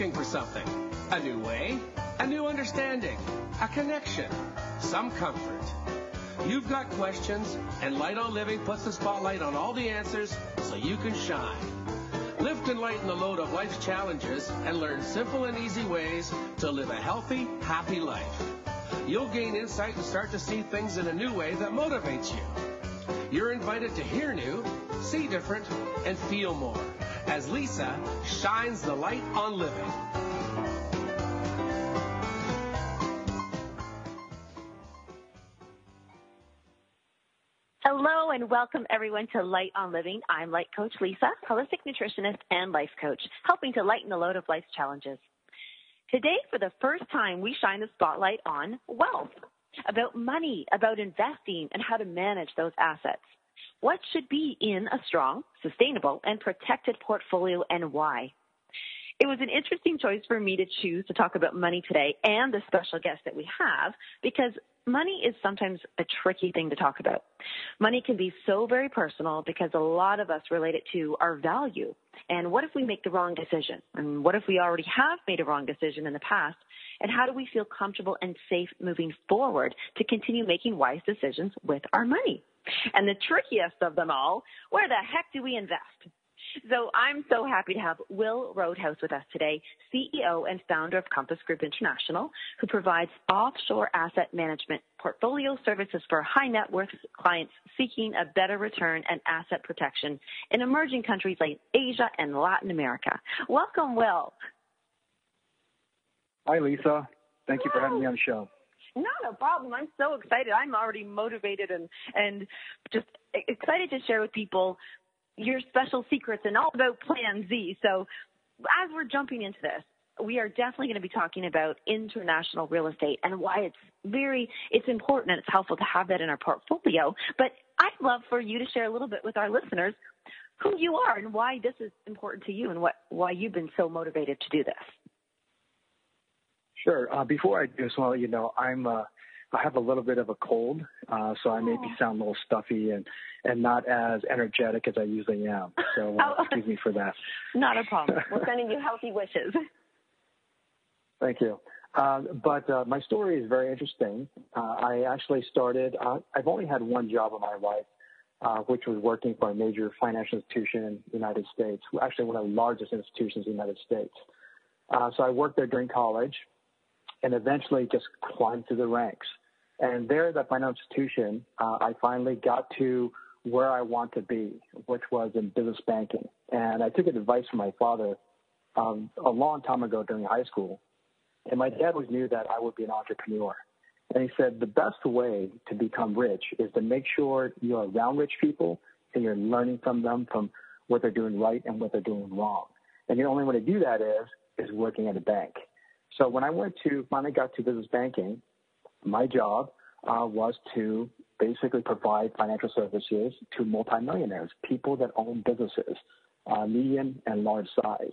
looking for something. A new way, a new understanding, a connection, some comfort. You've got questions, and Light on Living puts the spotlight on all the answers so you can shine. Lift and lighten the load of life's challenges and learn simple and easy ways to live a healthy, happy life. You'll gain insight and start to see things in a new way that motivates you. You're invited to hear new, see different, and feel more as Lisa shines the light on living. Hello and welcome everyone to Light on Living. I'm Light Coach Lisa, holistic nutritionist and life coach, helping to lighten the load of life's challenges. Today, for the first time, we shine the spotlight on wealth, about money, about investing, and how to manage those assets. What should be in a strong, sustainable, and protected portfolio and why? It was an interesting choice for me to choose to talk about money today and the special guest that we have because money is sometimes a tricky thing to talk about. Money can be so very personal because a lot of us relate it to our value. And what if we make the wrong decision? And what if we already have made a wrong decision in the past? And how do we feel comfortable and safe moving forward to continue making wise decisions with our money? And the trickiest of them all, where the heck do we invest? So I'm so happy to have Will Roadhouse with us today, CEO and founder of Compass Group International, who provides offshore asset management portfolio services for high net worth clients seeking a better return and asset protection in emerging countries like Asia and Latin America. Welcome, Will. Hi, Lisa. Thank you for having me on the show. Not a problem. I'm so excited. I'm already motivated and and just excited to share with people your special secrets and all about Plan Z. So as we're jumping into this, we are definitely going to be talking about international real estate and why it's very it's important and it's helpful to have that in our portfolio. But I'd love for you to share a little bit with our listeners who you are and why this is important to you and what why you've been so motivated to do this. Sure. Uh, before I just want to let you know I'm uh, I have a little bit of a cold, uh, so I may be sound a little stuffy and and not as energetic as I usually am. So uh, oh. excuse me for that. Not a problem. We're sending you healthy wishes. Thank you. Uh, but uh, my story is very interesting. Uh, I actually started. Uh, I've only had one job in my life, uh, which was working for a major financial institution in the United States. Actually, one of the largest institutions in the United States. Uh, so I worked there during college, and eventually just climbed through the ranks. And there at that financial institution, uh, I finally got to where I want to be, which was in business banking. And I took advice from my father um, a long time ago during high school. And my dad always knew that I would be an entrepreneur. And he said the best way to become rich is to make sure you're around rich people and you're learning from them from what they're doing right and what they're doing wrong. And the only way to do that is is working at a bank. So when I went to finally got to business banking, my job uh, was to basically provide financial services to multimillionaires, people that own businesses, uh, medium and large size.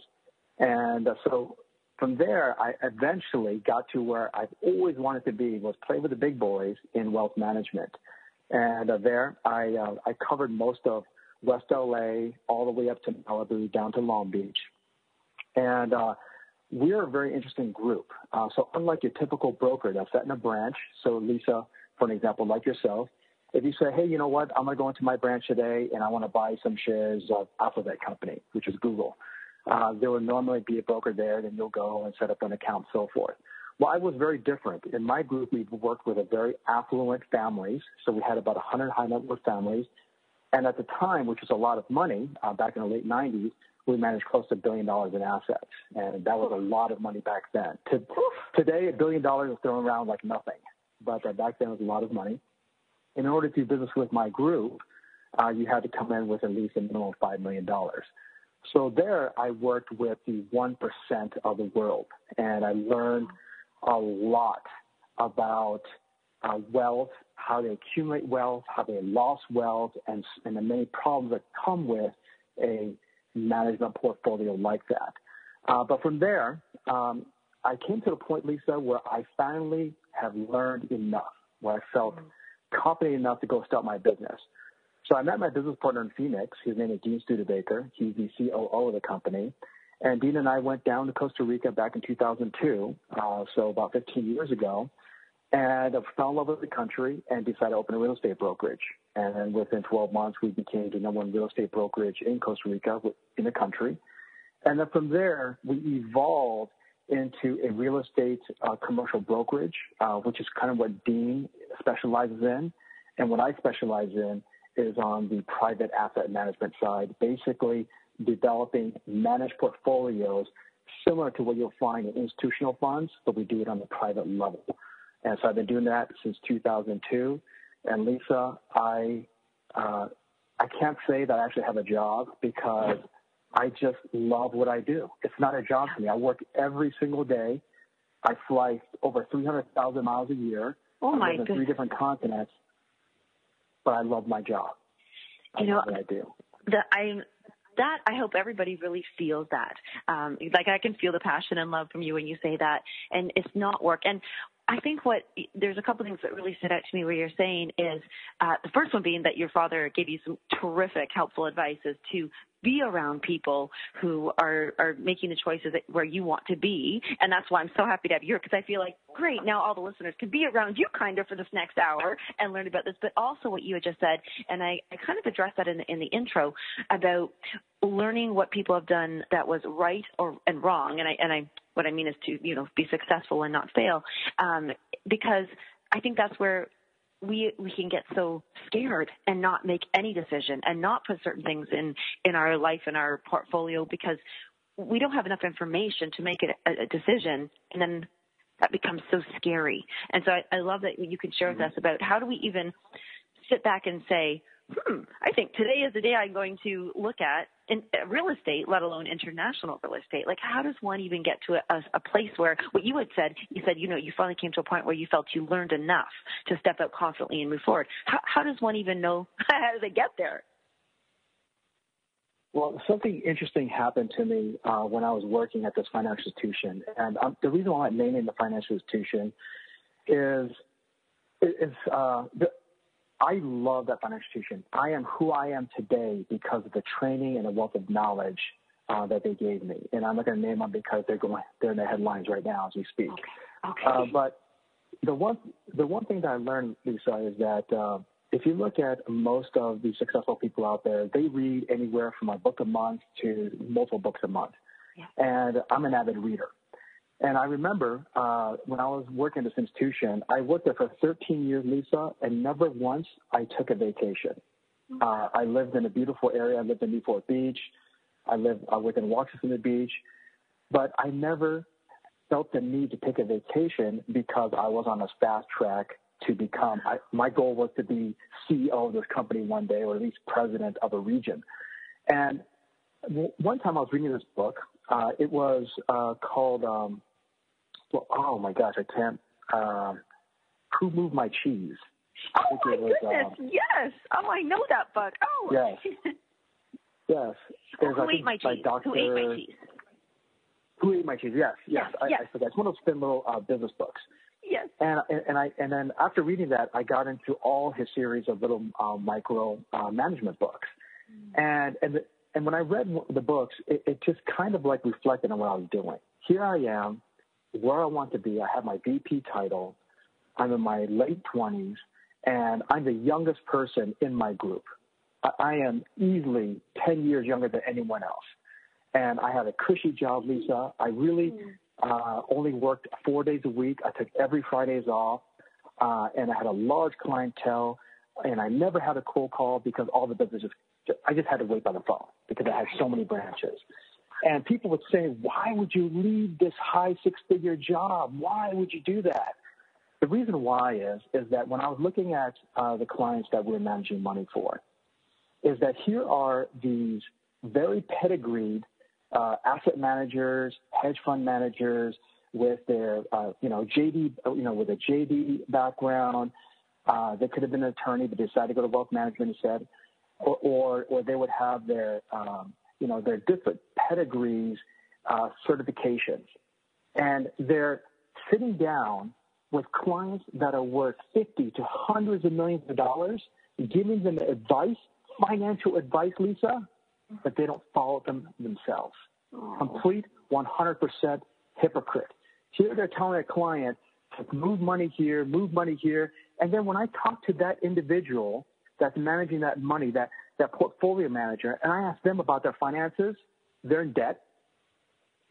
And uh, so from there, I eventually got to where I've always wanted to be was play with the big boys in wealth management. And uh, there, I uh, I covered most of West LA all the way up to Malibu, down to Long Beach, and uh, we're a very interesting group. Uh, so unlike your typical broker that's set in a branch, so Lisa, for an example, like yourself, if you say, hey, you know what, I'm going to go into my branch today and I want to buy some shares of Alphabet Company, which is Google, uh, there will normally be a broker there, then you'll go and set up an account, so forth. Well, I was very different. In my group, we worked with a very affluent families, so we had about 100 high net worth families. And at the time, which was a lot of money uh, back in the late 90s, we managed close to a billion dollars in assets, and that was a lot of money back then. To, today, a billion dollars is thrown around like nothing, but uh, back then it was a lot of money. In order to do business with my group, uh, you had to come in with at least a minimum of five million dollars. So there, I worked with the one percent of the world, and I learned a lot about uh, wealth, how they accumulate wealth, how they lost wealth, and, and the many problems that come with a management portfolio like that. Uh, but from there, um, I came to the point, Lisa, where I finally have learned enough, where I felt mm-hmm. confident enough to go start my business. So I met my business partner in Phoenix. His name is Dean Studebaker. He's the COO of the company. And Dean and I went down to Costa Rica back in 2002, uh, so about 15 years ago, and I fell in love with the country and decided to open a real estate brokerage. And then within 12 months, we became the number one real estate brokerage in Costa Rica, in the country. And then from there, we evolved into a real estate uh, commercial brokerage, uh, which is kind of what Dean specializes in. And what I specialize in is on the private asset management side, basically developing managed portfolios similar to what you'll find in institutional funds, but we do it on the private level. And so I've been doing that since 2002. And Lisa, I uh, I can't say that I actually have a job because I just love what I do. It's not a job for me. I work every single day. I fly over 300,000 miles a year. Oh my three different continents, but I love my job. I you know, what I do. The, I that I hope everybody really feels that. Um, like I can feel the passion and love from you when you say that, and it's not work. And I think what there's a couple things that really stood out to me where you're saying is uh, the first one being that your father gave you some terrific, helpful advice as to be around people who are are making the choices that, where you want to be, and that's why I'm so happy to have you because I feel like great. Now all the listeners can be around you kind of for this next hour and learn about this, but also what you had just said, and I, I kind of addressed that in the, in the intro about learning what people have done that was right or and wrong, and I and I what I mean is to, you know, be successful and not fail. Um, because I think that's where we we can get so scared and not make any decision and not put certain things in in our life and our portfolio because we don't have enough information to make a, a decision. And then that becomes so scary and so I, I love that you can share with mm-hmm. us about how do we even sit back and say hmm, I think today is the day I'm going to look at in uh, real estate, let alone international real estate. Like, how does one even get to a, a, place where what you had said, you said, you know, you finally came to a point where you felt you learned enough to step out confidently and move forward. How, how does one even know how do they get there? Well, something interesting happened to me uh, when I was working at this financial institution, and um, the reason why I'm naming the financial institution is is uh, the, I love that financial institution. I am who I am today because of the training and the wealth of knowledge uh, that they gave me. And I'm not going to name them because they're going they're in the headlines right now as we speak. Okay. okay. Uh, but the one the one thing that I learned, Lisa, is that uh, if you look at most of the successful people out there, they read anywhere from a book a month to multiple books a month. Yeah. And I'm an avid reader. And I remember uh, when I was working at this institution, I worked there for 13 years, Lisa, and never once I took a vacation. Mm-hmm. Uh, I lived in a beautiful area. I lived in Newport Beach. I lived uh, within Huntington Beach, but I never felt the need to take a vacation because I was on a fast track to become. I, my goal was to be CEO of this company one day, or at least president of a region. And one time I was reading this book. Uh, it was uh, called um, well, oh my gosh, I can't. Um, Who moved my cheese? Oh my was, goodness! Um, yes. Oh, I know that book. Oh. Yes. yes. There's, who ate my cheese? Dr. Who ate my cheese? Who ate my cheese? Yes. Yes. yes, I, yes. I forgot. It's one of those thin little uh, business books. Yes. And, and I and then after reading that, I got into all his series of little uh, micro uh, management books, mm. and and the, and when I read the books, it, it just kind of like reflected on what I was doing. Here I am where I want to be. I have my VP title. I'm in my late 20s, and I'm the youngest person in my group. I am easily 10 years younger than anyone else. And I have a cushy job, Lisa. I really uh, only worked four days a week. I took every Fridays off, uh, and I had a large clientele. And I never had a cold call because all the business just, I just had to wait by the phone because I had so many branches. And people would say, why would you leave this high six figure job? Why would you do that? The reason why is, is that when I was looking at uh, the clients that we're managing money for, is that here are these very pedigreed uh, asset managers, hedge fund managers with their, uh, you know, JD, you know, with a JD background. Uh, they could have been an attorney, but decided to go to wealth management instead, or, or, or they would have their, um, you know, their different pedigrees, uh, certifications, and they're sitting down with clients that are worth 50 to hundreds of millions of dollars, giving them advice, financial advice, Lisa, but they don't follow them themselves. Complete 100% hypocrite. Here they're telling a client to move money here, move money here. And then when I talk to that individual that's managing that money, that, that portfolio manager, and I ask them about their finances, they're in debt.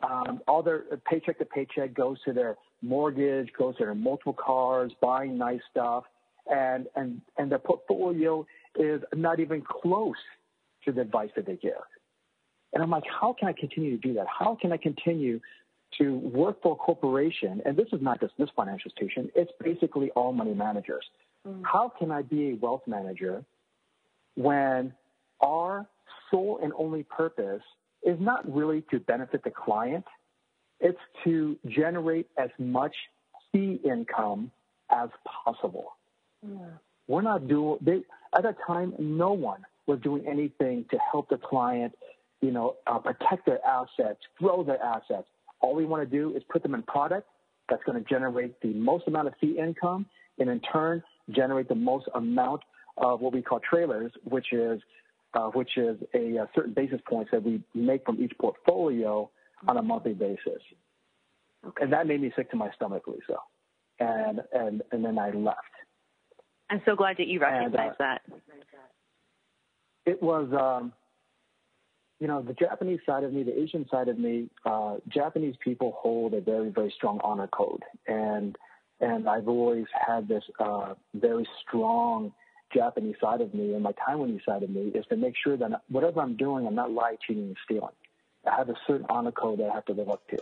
Um, all their paycheck to paycheck goes to their mortgage, goes to their multiple cars, buying nice stuff, and, and, and their portfolio is not even close to the advice that they give. And I'm like, how can I continue to do that? How can I continue to work for a corporation? And this is not just this financial institution, it's basically all money managers. Mm. How can I be a wealth manager when our sole and only purpose is not really to benefit the client? It's to generate as much fee income as possible. Yeah. We're not doing, they, at that time, no one was doing anything to help the client, you know, uh, protect their assets, grow their assets. All we want to do is put them in product that's going to generate the most amount of fee income and in turn generate the most amount of what we call trailers, which is uh, which is a, a, certain basis points that we make from each portfolio on a monthly basis. Okay. And that made me sick to my stomach, Lisa. And and and then I left. I'm so glad that you recognize and, uh, that. It was, um, you know, the Japanese side of me, the Asian side of me. Uh, Japanese people hold a very, very strong honor code, and and I've always had this uh, very strong Japanese side of me, and my Taiwanese side of me is to make sure that whatever I'm doing, I'm not lying, cheating, and stealing. I have a certain honor code that I have to live up to.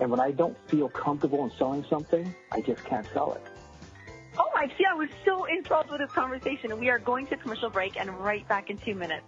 And when I don't feel comfortable in selling something, I just can't sell it. My, see, I was so enthralled with this conversation, we are going to commercial break and right back in two minutes.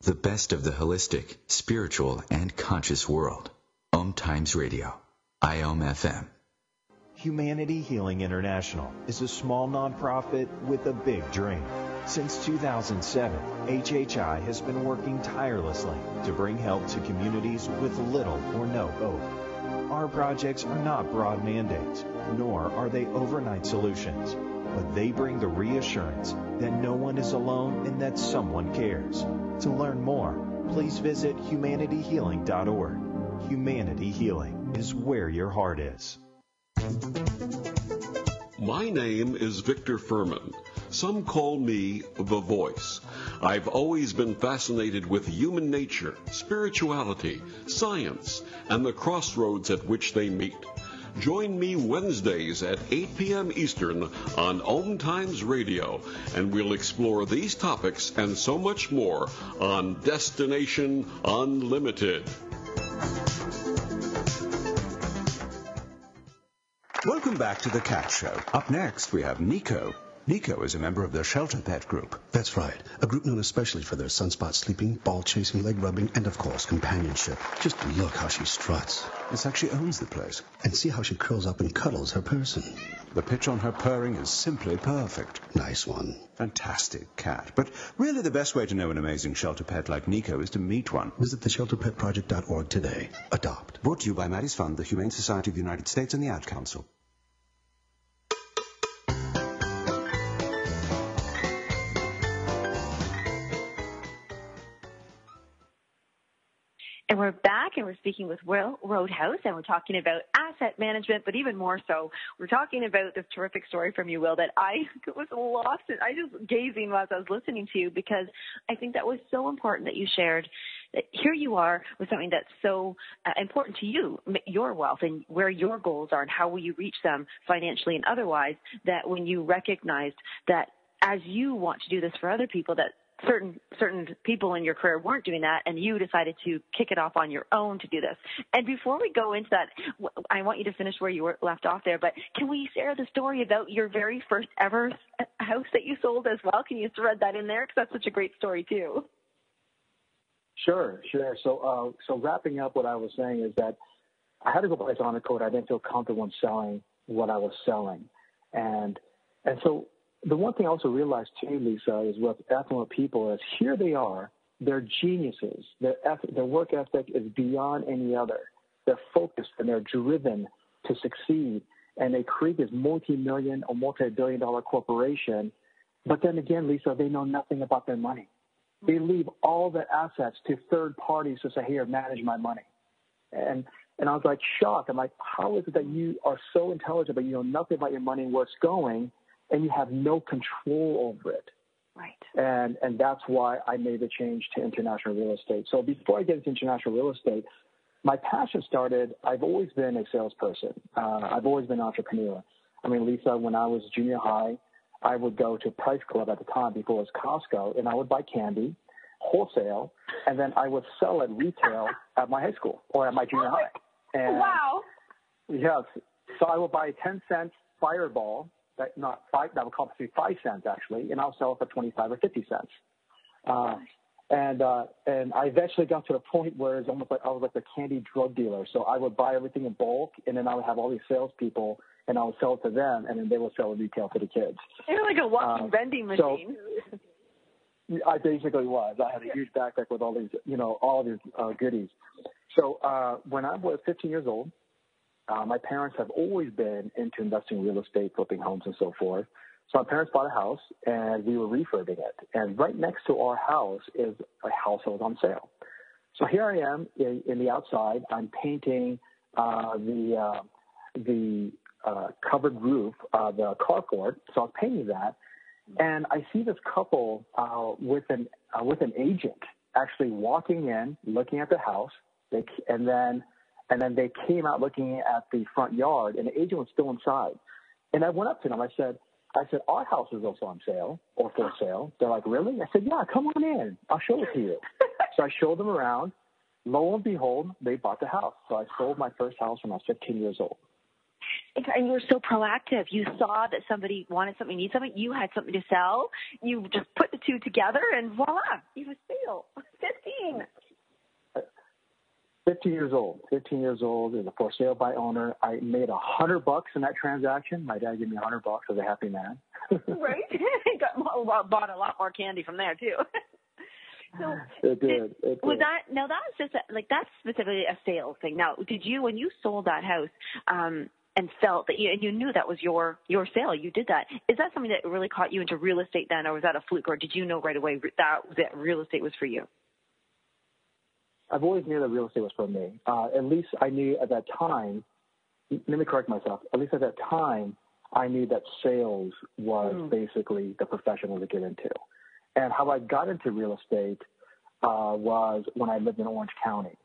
The best of the holistic, spiritual, and conscious world. Om Times Radio. IOM. Humanity Healing International is a small nonprofit with a big dream. Since 2007, HHI has been working tirelessly to bring help to communities with little or no hope. Our projects are not broad mandates, nor are they overnight solutions, but they bring the reassurance that no one is alone and that someone cares. To learn more, please visit humanityhealing.org. Humanity Healing is where your heart is. My name is Victor Fuhrman. Some call me the voice. I've always been fascinated with human nature, spirituality, science, and the crossroads at which they meet. Join me Wednesdays at 8 p.m. Eastern on Om Times Radio, and we'll explore these topics and so much more on Destination Unlimited. Welcome back to the Cat Show. Up next, we have Nico. Nico is a member of the Shelter Pet Group. That's right. A group known especially for their sunspot sleeping, ball chasing, leg rubbing, and of course, companionship. Just look how she struts. It's like she owns the place. And see how she curls up and cuddles her person. The pitch on her purring is simply perfect. Nice one. Fantastic cat. But really the best way to know an amazing shelter pet like Nico is to meet one. Visit theshelterpetproject.org today. Adopt. Brought to you by Maddie's Fund, the Humane Society of the United States, and the Ad Council. And we're back and we're speaking with Will Roadhouse and we're talking about asset management, but even more so, we're talking about this terrific story from you, Will, that I was lost in. I just gazing as I was listening to you because I think that was so important that you shared that here you are with something that's so uh, important to you, your wealth and where your goals are and how will you reach them financially and otherwise, that when you recognized that as you want to do this for other people, that certain certain people in your career weren't doing that and you decided to kick it off on your own to do this. And before we go into that i want you to finish where you were left off there but can we share the story about your very first ever house that you sold as well? Can you thread that in there? Because that's such a great story too. Sure sure. So uh, so wrapping up what i was saying is that i had to go buy by honor code. I didn't feel comfortable in selling what i was selling. And and so the one thing I also realized too, Lisa, is with affluent people is here they are, they're geniuses. Their their work ethic is beyond any other. They're focused and they're driven to succeed, and they create this multi-million or multi-billion-dollar corporation. But then again, Lisa, they know nothing about their money. They leave all their assets to third parties to say, "Here, manage my money." And and I was like shocked. I'm like, how is it that you are so intelligent, but you know nothing about your money, where it's going, and you have no control over it? Right. And and that's why I made the change to international real estate. So before I get into international real estate, my passion started. I've always been a salesperson. Uh, I've always been an entrepreneur. I mean, Lisa, when I was junior high, I would go to Price Club at the time before it was Costco, and I would buy candy wholesale, and then I would sell it retail at my high school or at my junior high. And wow. Yes. So I would buy a 10 cent fireball, that not five, that would cost me five cents actually, and I'll sell it for 25 or 50 cents. Uh, and uh, and I eventually got to the point where it's almost like I was like a candy drug dealer. So I would buy everything in bulk, and then I would have all these salespeople, and I would sell it to them, and then they would sell it retail to the kids. You're like a walking Um, vending machine. So, I basically was. I had a huge backpack with all these, you know, all these uh, goodies. So uh, when I was 15 years old, uh, my parents have always been into investing in real estate, flipping homes, and so forth. So my parents bought a house, and we were refurbing it. And right next to our house is a house that was on sale. So here I am in, in the outside. I'm painting uh, the uh, the uh, covered roof, uh, the carport. So I was painting that, and I see this couple uh, with an uh, with an agent actually walking in, looking at the house. They, and then and then they came out looking at the front yard, and the agent was still inside. And I went up to them. I said, I said, our house is also on sale or for sale. They're like, really? I said, yeah, come on in. I'll show it to you. so I showed them around. Lo and behold, they bought the house. So I sold my first house when I was 15 years old. And you were so proactive. You saw that somebody wanted something, needed something. You had something to sell. You just put the two together, and voila, you have a sale. 15. 15 years old. 15 years old is a for sale by owner. I made a hundred bucks in that transaction. My dad gave me a hundred bucks as a happy man. right. Got bought a lot more candy from there too. so it did. It was did. that now that's just a, like that's specifically a sales thing. Now, did you when you sold that house? um and felt that you and you knew that was your your sale. You did that. Is that something that really caught you into real estate then, or was that a fluke, or did you know right away that that real estate was for you? I've always knew that real estate was for me. Uh, at least I knew at that time. Let me correct myself. At least at that time, I knew that sales was Mm. basically the profession to get into. And how I got into real estate uh, was when I lived in Orange County,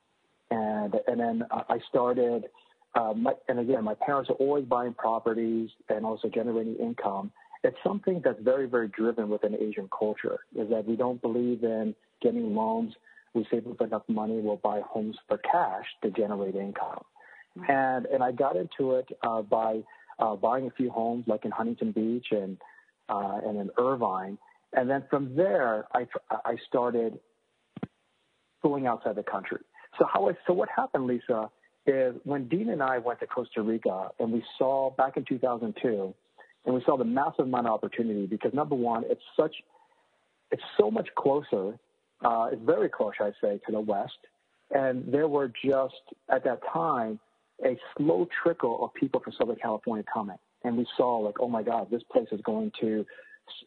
and and then uh, I started. Uh, my, and again, my parents are always buying properties and also generating income. It's something that's very, very driven within Asian culture. Is that we don't believe in getting loans we save up enough money, we'll buy homes for cash to generate income. And and I got into it uh, by uh, buying a few homes, like in Huntington Beach and uh, and in Irvine. And then from there, I I started going outside the country. So how I so what happened, Lisa, is when Dean and I went to Costa Rica and we saw back in 2002, and we saw the massive amount of opportunity because number one, it's such it's so much closer uh, it's very close, I'd say, to the west. And there were just, at that time, a slow trickle of people from Southern California coming. And we saw, like, oh my God, this place is going to,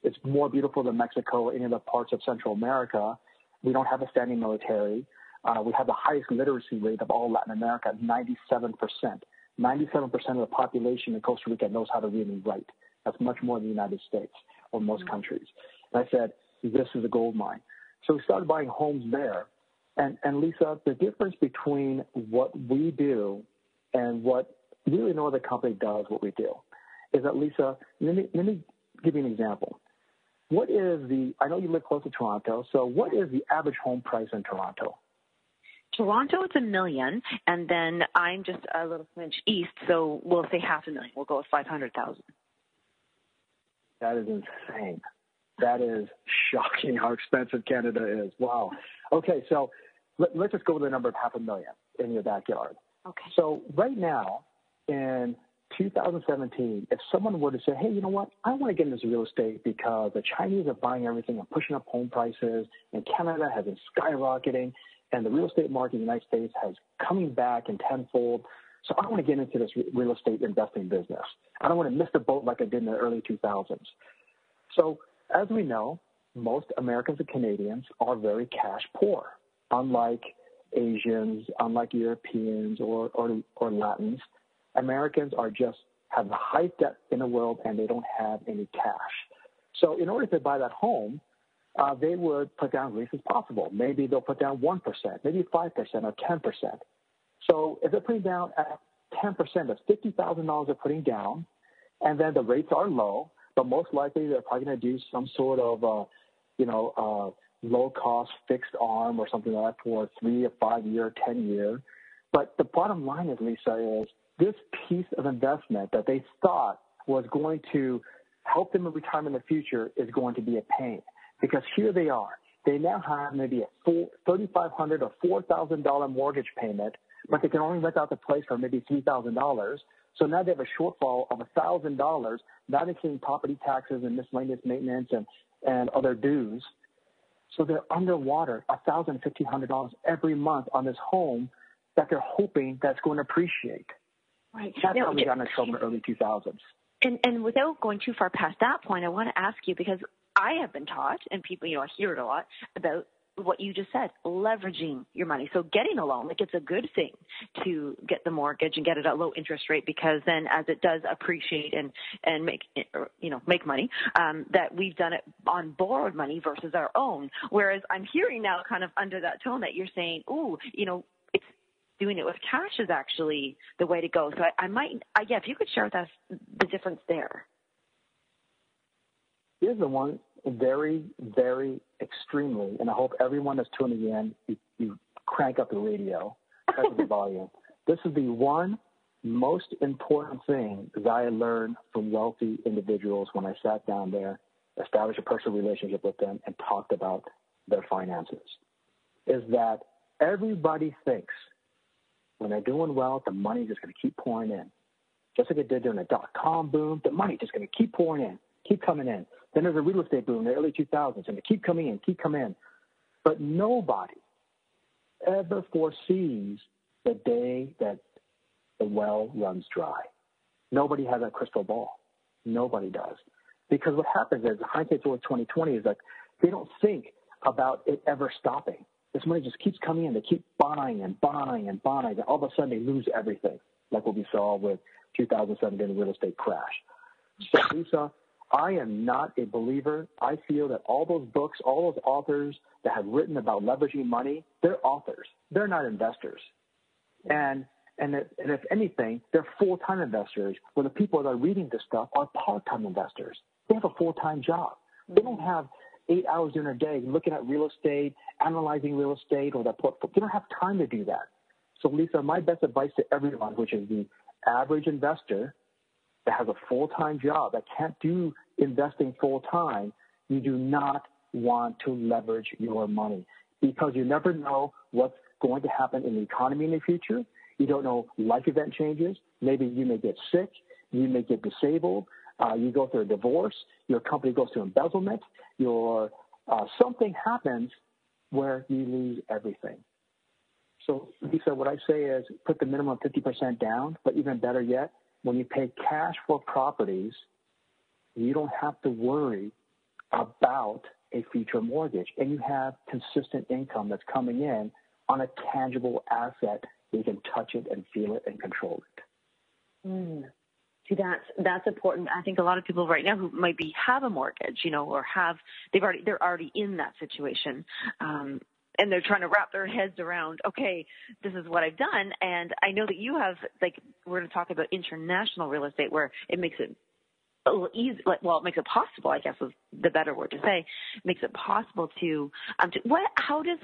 it's more beautiful than Mexico or any other parts of Central America. We don't have a standing military. Uh, we have the highest literacy rate of all Latin America, 97%. 97% of the population in Costa Rica knows how to read and write. That's much more than the United States or most Mm-hmm. countries. And I said, this is a gold mine. So we started buying homes there. And, and Lisa, the difference between what we do and what really no other company does what we do is that, Lisa, let me, let me give you an example. What is the, I know you live close to Toronto, so what is the average home price in Toronto? Toronto, it's a million, and then I'm just a little smidge east, so we'll say half a million. We'll go with five hundred thousand. That is insane. That is shocking how expensive Canada is. Wow. Okay, so let, let's just go with the number of half a million in your backyard. Okay. So right now in 2017, if someone were to say, hey, you know what, I want to get into real estate because the Chinese are buying everything and pushing up home prices, and Canada has been skyrocketing, and the real estate market in the United States has coming back in tenfold. So I want to get into this real estate investing business. I don't want to miss the boat like I did in the early 2000s. So as we know, most Americans and Canadians are very cash poor, unlike Asians, unlike Europeans or, or, or Latins. Americans are just have the highest debt in the world and they don't have any cash. So in order to buy that home, uh, they would put down as least as possible. Maybe they'll put down 1%, maybe 5% or 10%. So if they're putting down at 10%, that's $50,000 they're putting down, and then the rates are low, but most likely they're probably going to do some sort of, uh, you know, uh, low cost fixed arm or something like that for three or five year, 10 year. But the bottom line is, Lisa, is this piece of investment that they thought was going to help them in retirement in the future is going to be a pain because here they are. They now have maybe a full $3,500 or $4,000 mortgage payment, but they can only rent out the place for maybe $3,000. So now they have a shortfall of $1,000, not including property taxes and miscellaneous maintenance and, and other dues. So they're underwater $1,000, $1,500 every month on this home that they're hoping that's going to appreciate. Right. That's now, how we got into trouble in the early 2000s. And, and without going too far past that point, I want to ask you because I have been taught, and people, you know, I hear it a lot about what you just said, leveraging your money. So getting a loan, like it's a good thing to get the mortgage and get it at low interest rate because then as it does appreciate and, and make, you know, make money, um, that we've done it on borrowed money versus our own. Whereas I'm hearing now kind of under that tone that you're saying, ooh, you know, it's doing it with cash is actually the way to go. So I, I might, I, yeah, if you could share with us the difference there. Here's the one very, very extremely, and I hope everyone that's tuning in, you, you crank up the radio, crank up the volume. This is the one most important thing that I learned from wealthy individuals when I sat down there, established a personal relationship with them, and talked about their finances. Is that everybody thinks when they're doing well, the money's just going to keep pouring in. Just like it did during the dot com boom, the money just going to keep pouring in, keep coming in. Then there's a real estate boom in the early 2000s, and they keep coming in, keep coming in. But nobody ever foresees the day that the well runs dry. Nobody has a crystal ball. Nobody does. Because what happens is, hindsight's always 2020 is like they don't think about it ever stopping. This money just keeps coming in. They keep buying and buying and buying. And all of a sudden, they lose everything, like what we saw with 2007 real estate crash. So, Lisa, I am not a believer. I feel that all those books, all those authors that have written about leveraging money, they're authors. They're not investors. And and if, and if anything, they're full-time investors. Where the people that are reading this stuff are part-time investors. They have a full-time job. They don't have eight hours in a day looking at real estate, analyzing real estate or that portfolio. They don't have time to do that. So, Lisa, my best advice to everyone, which is the average investor that has a full time job that can't do investing full time, you do not want to leverage your money because you never know what's going to happen in the economy in the future. You don't know life event changes. Maybe you may get sick. You may get disabled. Uh, you go through a divorce, your company goes through embezzlement, your uh, something happens where you lose everything. So, Lisa, what I say is put the minimum 50% down, but even better yet, when you pay cash for properties, you don't have to worry about a future mortgage, and you have consistent income that's coming in on a tangible asset. You can touch it and feel it and control it. Mm. See, that's that's important. I think a lot of people right now who might be have a mortgage, you know, or have they've already they're already in that situation. Um, and they're trying to wrap their heads around, okay, this is what I've done. And I know that you have, like, we're going to talk about international real estate where it makes it a little easy, like, well, it makes it possible, I guess is the better word to say, it makes it possible to, um, to, what, how does,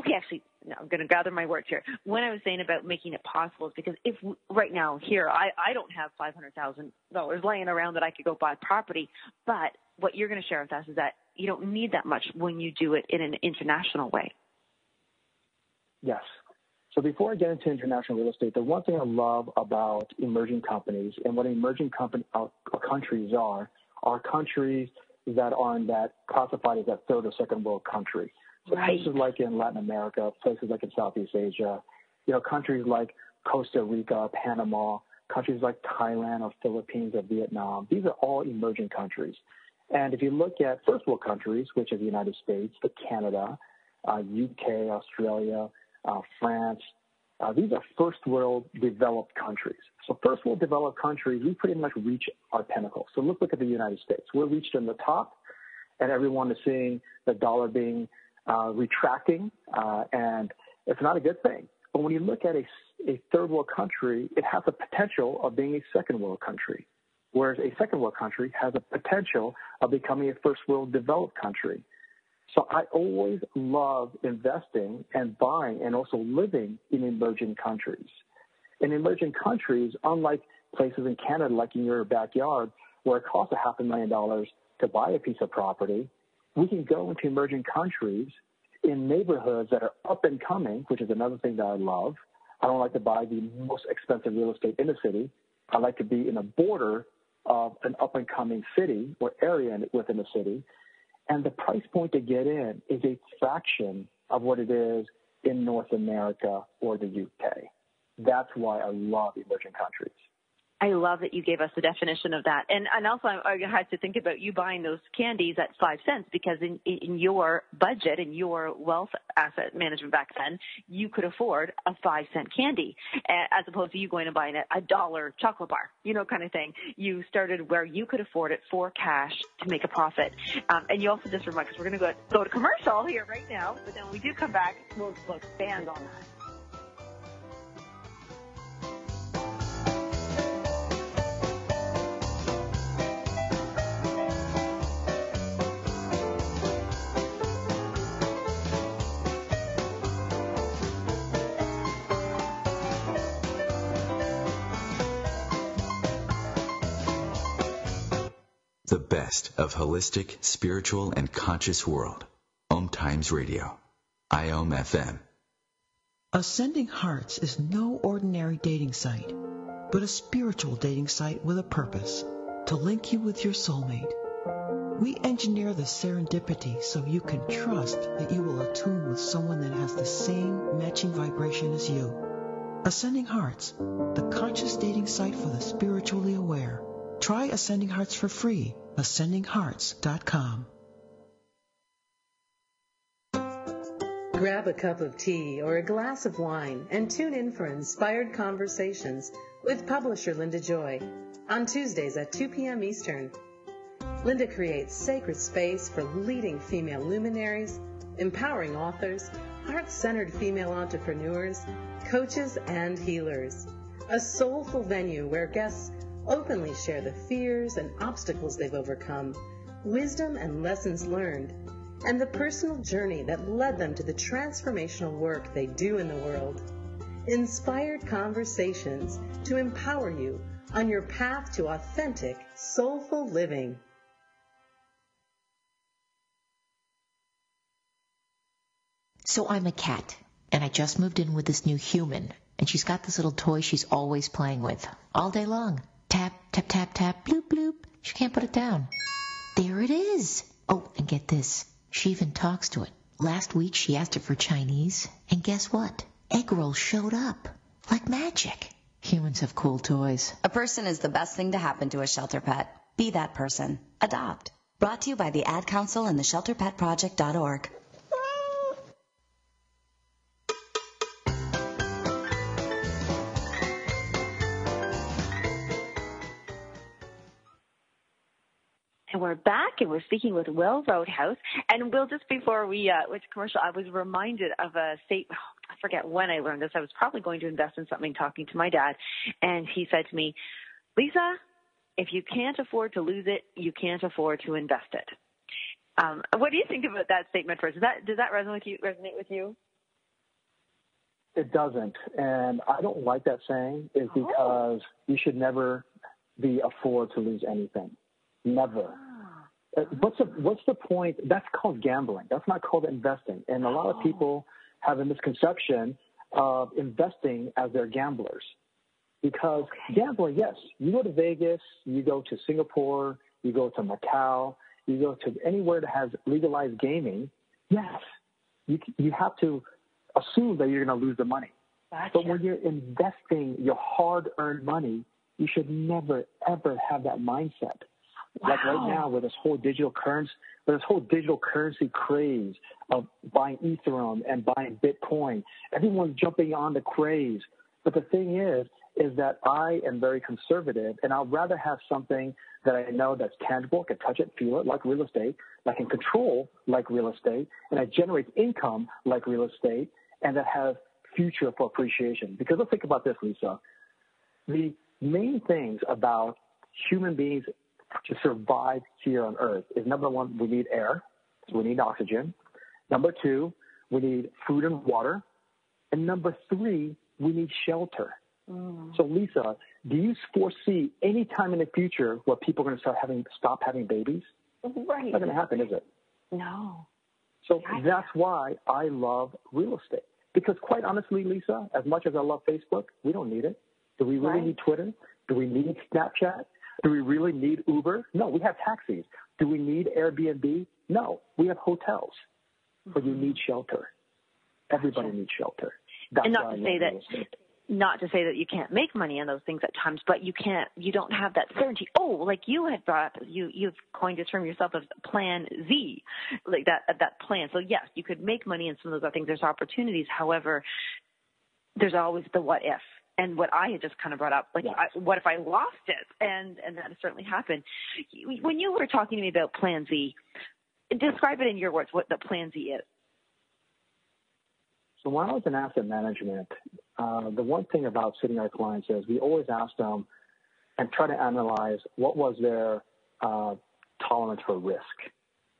okay, actually, no, I'm going to gather my words here. When I was saying about making it possible, is because if right now here I I don't have five hundred thousand dollars laying around that I could go buy property, but what you're going to share with us is that you don't need that much when you do it in an international way. Yes. So before I get into international real estate, the one thing I love about emerging companies and what emerging company, uh, countries are, are countries that are in that classified as that third or second world country. So right. places like in Latin America, places like in Southeast Asia, you know, countries like Costa Rica, Panama, countries like Thailand or Philippines or Vietnam, these are all emerging countries. And if you look at first world countries, which are the United States, the Canada, uh, UK, Australia, uh, France, uh, these are first world developed countries. So first world developed countries, we pretty much reach our pinnacle. So look, look at the United States. We're reached in the top, and everyone is seeing the dollar being uh, retracting, uh, and it's not a good thing. But when you look at a, a third world country, it has the potential of being a second world country, whereas a second world country has a potential of becoming a first world developed country. So I always love investing and buying and also living in emerging countries. In emerging countries, unlike places in Canada, like in your backyard, where it costs a half a million dollars to buy a piece of property, we can go into emerging countries in neighborhoods that are up and coming, which is another thing that I love. I don't like to buy the most expensive real estate in the city. I like to be in a border of an up and coming city or area within the city. And the price point to get in is a fraction of what it is in North America or the UK. That's why I love emerging countries. I love that you gave us the definition of that. And, and also I had to think about you buying those candies at five cents because in, in your budget and your wealth asset management back then, you could afford a five cent candy as opposed to you going and buying a dollar chocolate bar, you know, kind of thing. You started where you could afford it for cash to make a profit. Um, and you also just remind us we're going to go, go to commercial here right now, but then when we do come back, we'll expand on that. Of holistic, spiritual, and conscious world. Om Times Radio. IOM FM. Ascending Hearts is no ordinary dating site, but a spiritual dating site with a purpose to link you with your soulmate. We engineer the serendipity so you can trust that you will attune with someone that has the same matching vibration as you. Ascending Hearts, the conscious dating site for the spiritually aware. Try Ascending Hearts for free ascendinghearts.com. Grab a cup of tea or a glass of wine and tune in for inspired conversations with publisher Linda Joy on Tuesdays at 2 p.m. Eastern. Linda creates sacred space for leading female luminaries, empowering authors, heart centered female entrepreneurs, coaches, and healers. A soulful venue where guests openly share the fears and obstacles they've overcome, wisdom and lessons learned, and the personal journey that led them to the transformational work they do in the world. Inspired conversations to empower you on your path to authentic, soulful living. So I'm a cat, and I just moved in with this new human, and she's got this little toy she's always playing with, all day long. Tap, tap, tap, bloop, bloop. She can't put it down. There it is. Oh, and get this. She even talks to it. Last week she asked it for Chinese, and guess what? Egg rolls showed up. Like magic. Humans have cool toys. A person is the best thing to happen to a shelter pet. Be that person. Adopt. Brought to you by the Ad Council and the ShelterPetProject.org. back and we're speaking with Will Roadhouse. And Will, just before we uh, went to commercial, I was reminded of a statement. I forget when I learned this. I was probably going to invest in something talking to my dad. And he said to me, Lisa, if you can't afford to lose it, you can't afford to invest it. Um, what do you think about that statement first? Does that, does that resonate with you? Resonate with you? It doesn't. And I don't like that saying is oh. because oh. you should never be afford to lose anything. Never. Uh, what's the what's the point? That's called gambling. That's not called investing. And a lot of people have a misconception of investing as they're gamblers. Because gambling, yes, you go to Vegas, you go to Singapore, you go to Macau, you go to anywhere that has legalized gaming, yes, you, you have to assume that you're going to lose the money. Gotcha. But when you're investing your hard earned money, you should never, ever have that mindset. Wow. Like right now with this whole digital currency, with this whole digital currency craze of buying Ethereum and buying Bitcoin, everyone's jumping on the craze. But the thing is, is that I am very conservative and I'd rather have something that I know that's tangible, can touch it, feel it, like real estate, that I can control like real estate, and that generates income like real estate, and that has future for appreciation. Because let's think about this, Lisa. The main things about human beings to survive here on Earth is number one, we need air, so we need oxygen. Number two, we need food and water. And number three, we need shelter. Mm. So, Lisa, do you foresee any time in the future where people are going to start having stop having babies? Right. It's not going to happen, is it? No. So that's why I love real estate. Because quite honestly, Lisa, as much as I love Facebook, we don't need it. Do we really Right. need Twitter? Do we need Snapchat? Do we really need Uber? No, we have taxis. Do we need Airbnb? No, we have hotels. But you need shelter. Everybody needs shelter. That's and not to say that not to say that you can't make money on those things at times, but you can't you don't have that certainty. Oh, like you had brought up you you've coined a term yourself as plan Z. Like that that plan. So yes, you could make money in some of those other things. There's opportunities. However, there's always the what if. And what I had just kind of brought up, like, I, what if I lost it? And and that has certainly happened. When you were talking to me about Plan Z, describe it in your words what the Plan Z is. So when I was in asset management, uh, the one thing about sitting our clients is we always ask them and try to analyze what was their uh, tolerance for risk,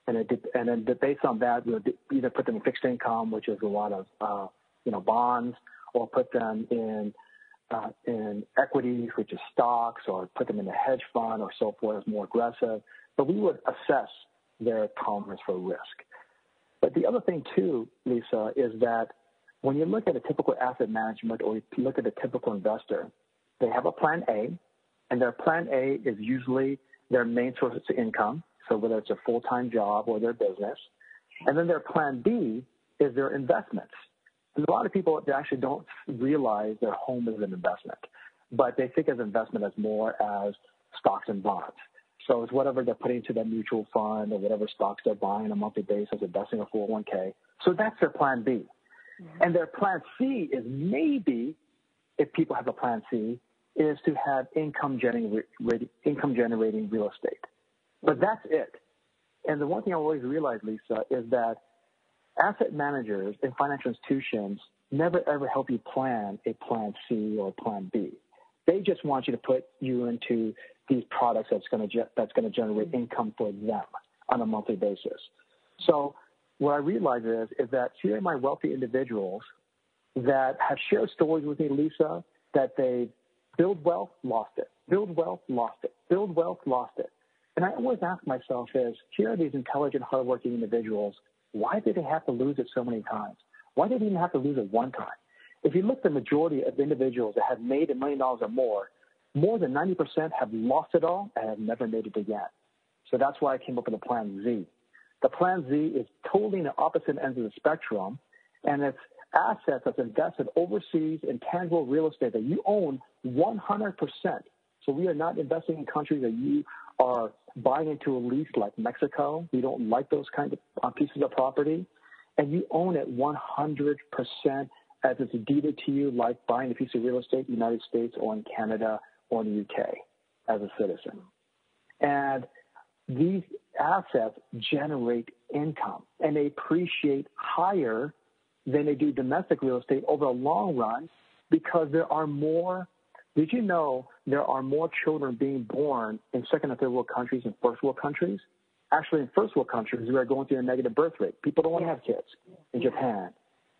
and it dep- and then based on that, we'll either put them in fixed income, which is a lot of uh, you know bonds, or put them in uh, in equities, which is stocks, or put them in a hedge fund or so forth, is more aggressive. But we would assess their tolerance for risk. But the other thing too, Lisa, is that when you look at a typical asset management or you look at a typical investor, they have a plan A, and their plan A is usually their main source of income. So whether it's a full-time job or their business, and then their plan B is their investments. And a lot of people that actually don't realize their home is an investment, but they think of investment as more as stocks and bonds. So it's whatever they're putting into that mutual fund or whatever stocks they're buying on a monthly basis, investing in a 401k. So that's their plan B. And their plan C is maybe, if people have a plan C, is to have income generating, income generating real estate. But mm-hmm. that's it. And the one thing I always realize, Lisa, is that asset managers and financial institutions never ever help you plan a plan C or a plan B. They just want you to put you into these products that's going to ge- that's going to generate mm-hmm. income for them on a monthly basis. So what I realize is is that here are my wealthy individuals that have shared stories with me, Lisa, that they build wealth, lost it, build wealth, lost it, build wealth, lost it. And I always ask myself is, here are these intelligent, hardworking individuals. Why did they have to lose it so many times? Why did they even have to lose it one time? If you look at the majority of individuals that have made a million dollars or more, more than 90% have lost it all and have never made it again. So that's why I came up with the Plan Z. The Plan Z is totally in the opposite ends of the spectrum, and it's assets that's invested overseas in tangible real estate that you own 100%. So we are not investing in countries that you are buying into a lease like Mexico. We don't like those kinds of uh, pieces of property. And you own it 100% as it's deeded to you like buying a piece of real estate in the United States or in Canada or in the UK as a citizen. And these assets generate income and they appreciate higher than they do domestic real estate over the long run because there are more. Did you know there are more children being born in second and third world countries than first world countries? Actually, in first world countries, we are going through a negative birth rate. People don't want to have kids in Japan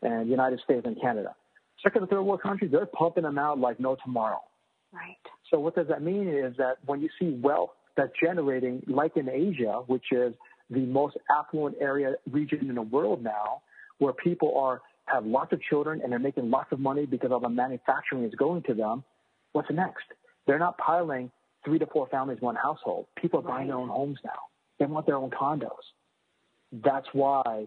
and United States and Canada. Second and third world countries, they're pumping them out like no tomorrow. Right. So what does that mean is that when you see wealth that's generating, like in Asia, which is the most affluent area region in the world now, where people are have lots of children and they're making lots of money because all the manufacturing is going to them, what's next? They're not piling three to four families in one household. People are right. buying their own homes now. They want their own condos. That's why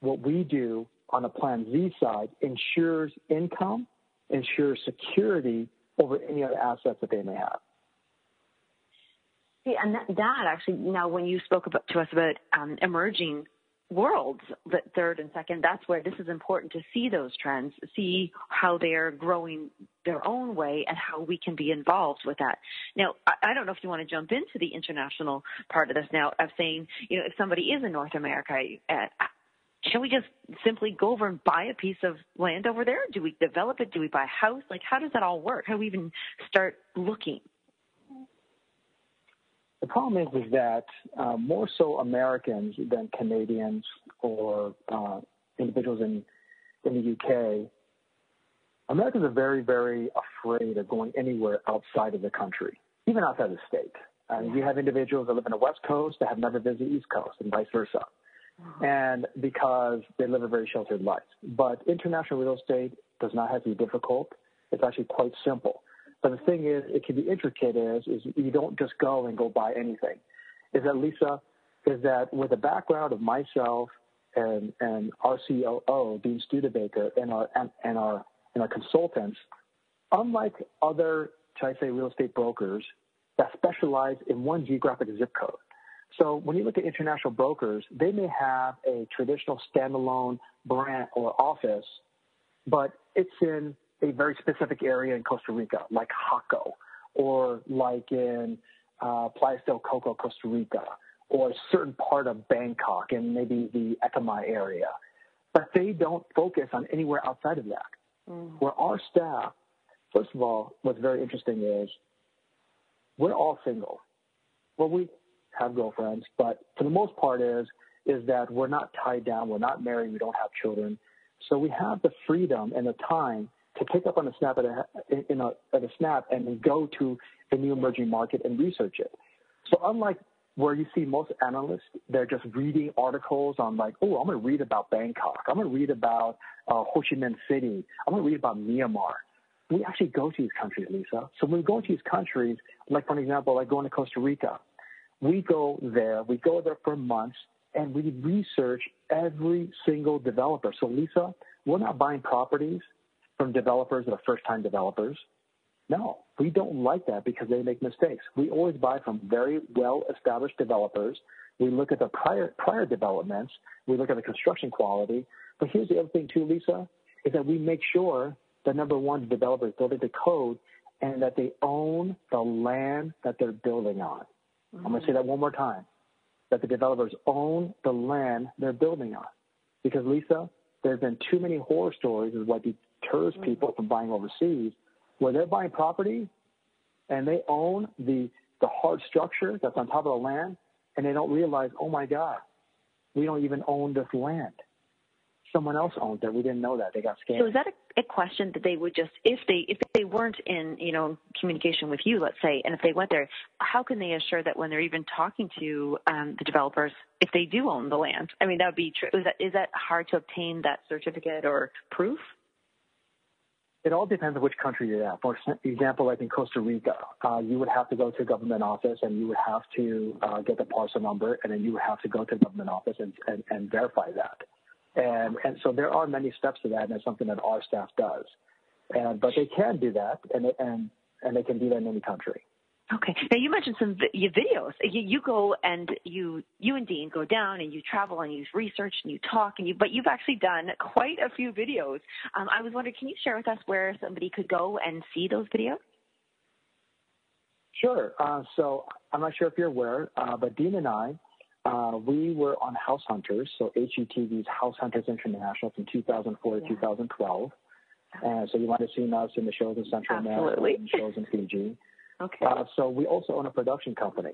what we do on the Plan Z side ensures income, ensures security over any other assets that they may have. See, and that, that actually, now when you spoke about, to us about um, emerging worlds, third and second, that's where this is important to see those trends, see how they're growing their own way and how we can be involved with that. Now, I, I don't know if you want to jump into the international part of this now of saying, you know, if somebody is in North America, uh, can we just simply go over and buy a piece of land over there? Do we develop it? Do we buy a house? Like, how does that all work? How do we even start looking? The problem is, is that uh, more so Americans than Canadians or uh, individuals in in the UK, Americans are very, very afraid of going anywhere outside of the country, even outside of the state. And you have individuals that live in the West Coast that have never visited the East Coast, and vice versa. Uh-huh. And because they live a very sheltered life. But international real estate does not have to be difficult. It's actually quite simple. But the thing is, it can be intricate is, is you don't just go and go buy anything. Is that Lisa, is that with the background of myself and, and our COO, Dean Studebaker, and our, and, and our, and our consultants, unlike other, should I say, real estate brokers that specialize in one geographic zip code. So when you look at international brokers, they may have a traditional standalone brand or office, but it's in a very specific area in Costa Rica, like Jaco, or like in uh, Playa del Coco, Costa Rica, or a certain part of Bangkok and maybe the Ekamai area. But they don't focus on anywhere outside of that. Mm. Where our staff, first of all, what's very interesting is we're all single. Well, we have girlfriends, but for the most part is is that we're not tied down, we're not married, we don't have children. So we have the freedom and the time to pick up on a snap at a, in a, at a snap and go to a new emerging market and research it. So unlike where you see most analysts, they're just reading articles on like, oh, I'm going to read about Bangkok. I'm going to read about uh, Ho Chi Minh City. I'm going to read about Myanmar. We actually go to these countries, Lisa. So when we go to these countries, like for example, like going to Costa Rica, we go there, we go there for months, and we research every single developer. So Lisa, we're not buying properties from developers that are first time developers. No, we don't like that because they make mistakes. We always buy from very well established developers. We look at the prior prior developments. We look at the construction quality. But here's the other thing too, Lisa, is that we make sure that number one, the developer is building the code and that they own the land that they're building on. Mm-hmm. I'm going to say that one more time. That the developers own the land they're building on. Because Lisa, there's been too many horror stories of what deters mm-hmm. people from buying overseas, where they're buying property and they own the the hard structure that's on top of the land, and they don't realize, oh my God, we don't even own this land. Someone else owns it. We didn't know that. They got scammed. So is that a, a question that they would just, if they if they weren't in you know communication with you, let's say, and if they went there, how can they assure that when they're even talking to um, the developers, if they do own the land? I mean, that would be true. Is that is that hard to obtain that certificate or proof? It all depends on which country you're at. For example, like in Costa Rica, uh, you would have to go to a government office and you would have to uh, get the parcel number, and then you would have to go to the government office and, and, and verify that. And, and so there are many steps to that, and it's something that our staff does. And, but they can do that, and, and, and they can do that in any country. Okay. Now you mentioned some videos. You, you go and you you and Dean go down and you travel and you research and you talk and you. But you've actually done quite a few videos. Um, I was wondering, can you share with us where somebody could go and see those videos? Sure. Uh, so I'm not sure if you're aware, uh, but Dean and I, uh, we were on House Hunters, so HGTV's House Hunters International from 2004 to 2012. And so you might have seen us in the shows in Central Absolutely. America and shows in Fiji. Okay. Uh, so we also own a production company.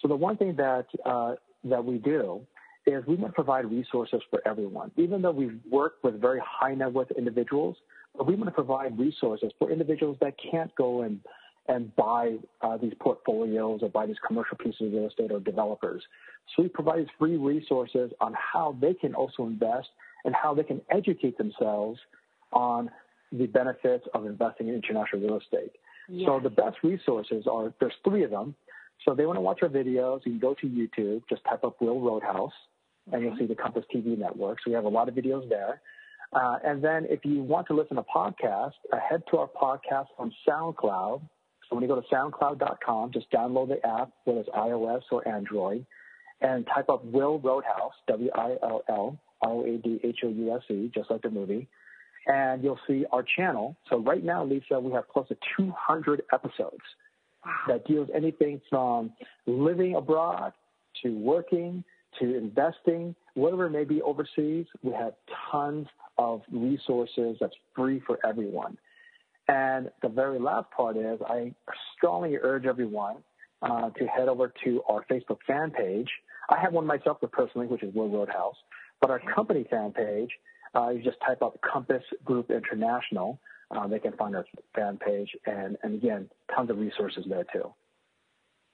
So the one thing that uh, that we do is we want to provide resources for everyone. Even though we work with very high net worth individuals, we want to provide resources for individuals that can't go and and buy uh, these portfolios or buy these commercial pieces of real estate or developers. So we provide free resources on how they can also invest and how they can educate themselves on the benefits of investing in international real estate. Yes. So the best resources are there's three of them. So they want to watch our videos. You can go to YouTube, just type up Will Roadhouse, okay. and you'll see the Compass TV network. So we have a lot of videos there. Uh, and then if you want to listen to podcast, uh, head to our podcast on SoundCloud. So when you go to soundcloud.com, just download the app, whether it's iOS or Android, and type up Will Roadhouse, W-I-L-L, R-O-A-D-H-O-U-S-E, just like the movie and you'll see our channel. So right now, Lisa, we have close to 200 episodes wow. that deals anything from living abroad to working to investing, whatever it may be overseas. We have tons of resources that's free for everyone. And the very last part is I strongly urge everyone uh, to head over to our Facebook fan page. I have one myself personally, which is Will Roadhouse, but our company fan page uh, you just type up Compass Group International. Uh, they can find our fan page, and, and again, tons of resources there too.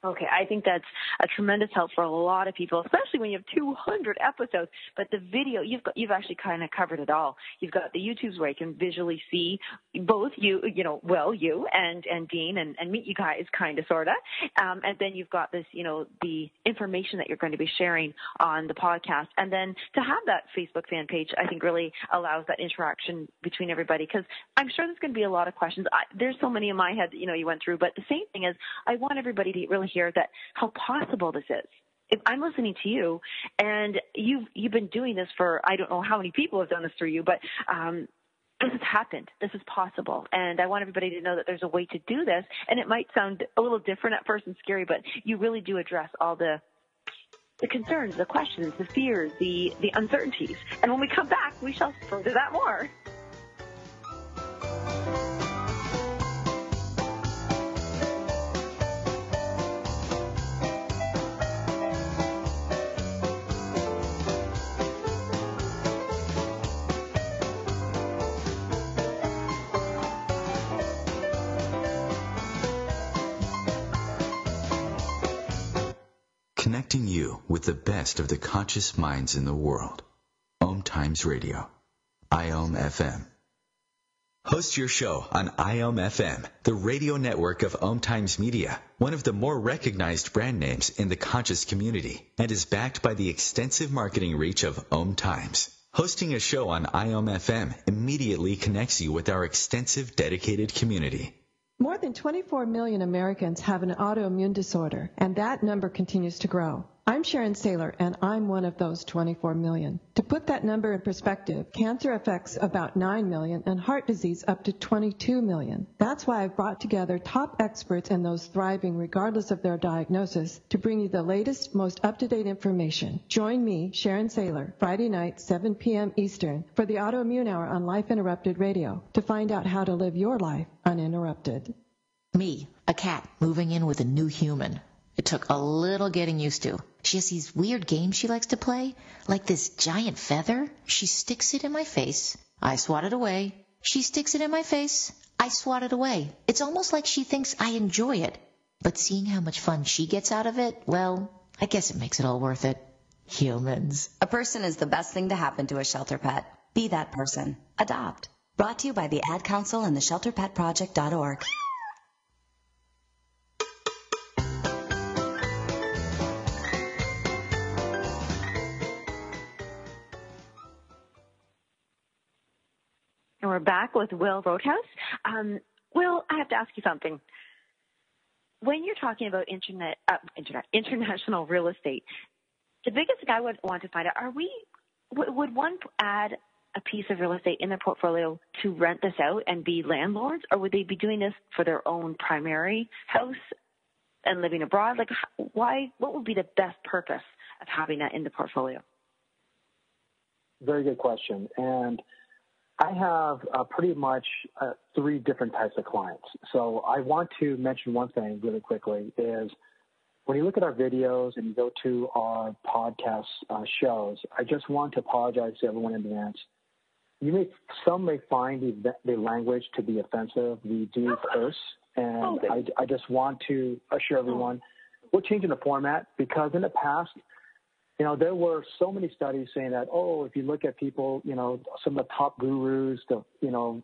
Okay, I think that's a tremendous help for a lot of people, especially when you have 200 episodes. But the video, you've got, you've actually kind of covered it all. You've got the YouTubes where you can visually see both you, you know, well, you and and Dean and, and meet you guys, kind of, sorta. Um, and then you've got this, you know, the information that you're going to be sharing on the podcast, and then to have that Facebook fan page, I think really allows that interaction between everybody. Because I'm sure there's going to be a lot of questions. I, there's so many in my head that you know you went through, but the same thing is, I want everybody to really hear that how possible this is. If I'm listening to you and you've you've been doing this for I don't know how many people have done this through you, but um, this has happened. This is possible. And I want everybody to know that there's a way to do this. And it might sound a little different at first and scary, but you really do address all the the concerns, the questions, the fears, the, the uncertainties. And when we come back, we shall further that more. Connecting you with the best of the conscious minds in the world. Om Times Radio, IOM FM. Host your show on IOM FM, the radio network of Om Times Media, one of the more recognized brand names in the conscious community, and is backed by the extensive marketing reach of Om Times. Hosting a show on IOM FM immediately connects you with our extensive dedicated community. Than 24 million Americans have an autoimmune disorder, and that number continues to grow. I'm Sharon Sayler, and I'm one of those 24 million. To put that number in perspective, cancer affects about 9 million and heart disease up to 22 million. That's why I've brought together top experts and those thriving regardless of their diagnosis to bring you the latest, most up-to-date information. Join me, Sharon Sayler, Friday night, 7 p.m. Eastern, for the Autoimmune Hour on Life Interrupted Radio to find out how to live your life uninterrupted. Me, a cat, moving in with a new human. It took a little getting used to. She has these weird games she likes to play, like this giant feather. She sticks it in my face. I swat it away. She sticks it in my face. I swat it away. It's almost like she thinks I enjoy it. But seeing how much fun she gets out of it, well, I guess it makes it all worth it. Humans. A person is the best thing to happen to a shelter pet. Be that person. Adopt. Brought to you by the Ad Council and the ShelterPetProject.org. we're back with Will Roadhouse. Um, Will, I have to ask you something. When you're talking about internet, uh, internet, international real estate, the biggest thing I would want to find out: Are we? Would one add a piece of real estate in their portfolio to rent this out and be landlords, or would they be doing this for their own primary house and living abroad? Like, why? What would be the best purpose of having that in the portfolio? Very good question, and I have uh, pretty much uh, three different types of clients. So I want to mention one thing really quickly is when you look at our videos and you go to our podcast uh, shows, I just want to apologize to everyone in advance. You may some may find the, the language to be offensive. We do curse, and I, I just want to assure everyone we're changing the format because in the past you know, there were so many studies saying that, oh, if you look at people, you know, some of the top gurus, the, you know,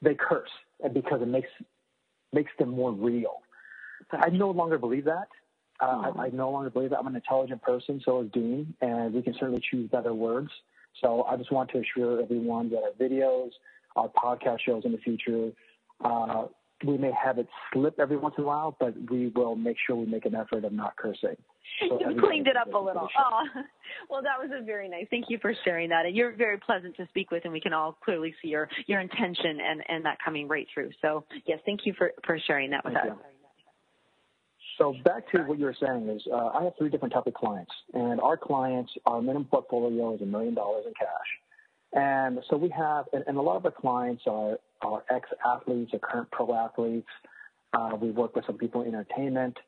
they curse because it makes makes them more real. I no longer believe that. Uh, I, I no longer believe that. I'm an intelligent person, so is Dean, and we can certainly choose better words. So I just want to assure everyone that our videos, our podcast shows in the future, uh, we may have it slip every once in a while, but we will make sure we make an effort of not cursing. You cleaned it up a little. Oh, well, that was a very nice. Thank you for sharing that. And you're very pleasant to speak with, and we can all clearly see your your intention and and that coming right through. So yes, thank you for for sharing that with thank us. You. So back to what you were saying is, uh, I have three different type of clients, and our clients, our minimum portfolio is a million dollars in cash. And so we have, and, and a lot of our clients are, are ex-athletes or current pro athletes. Uh, we work with some people in entertainment,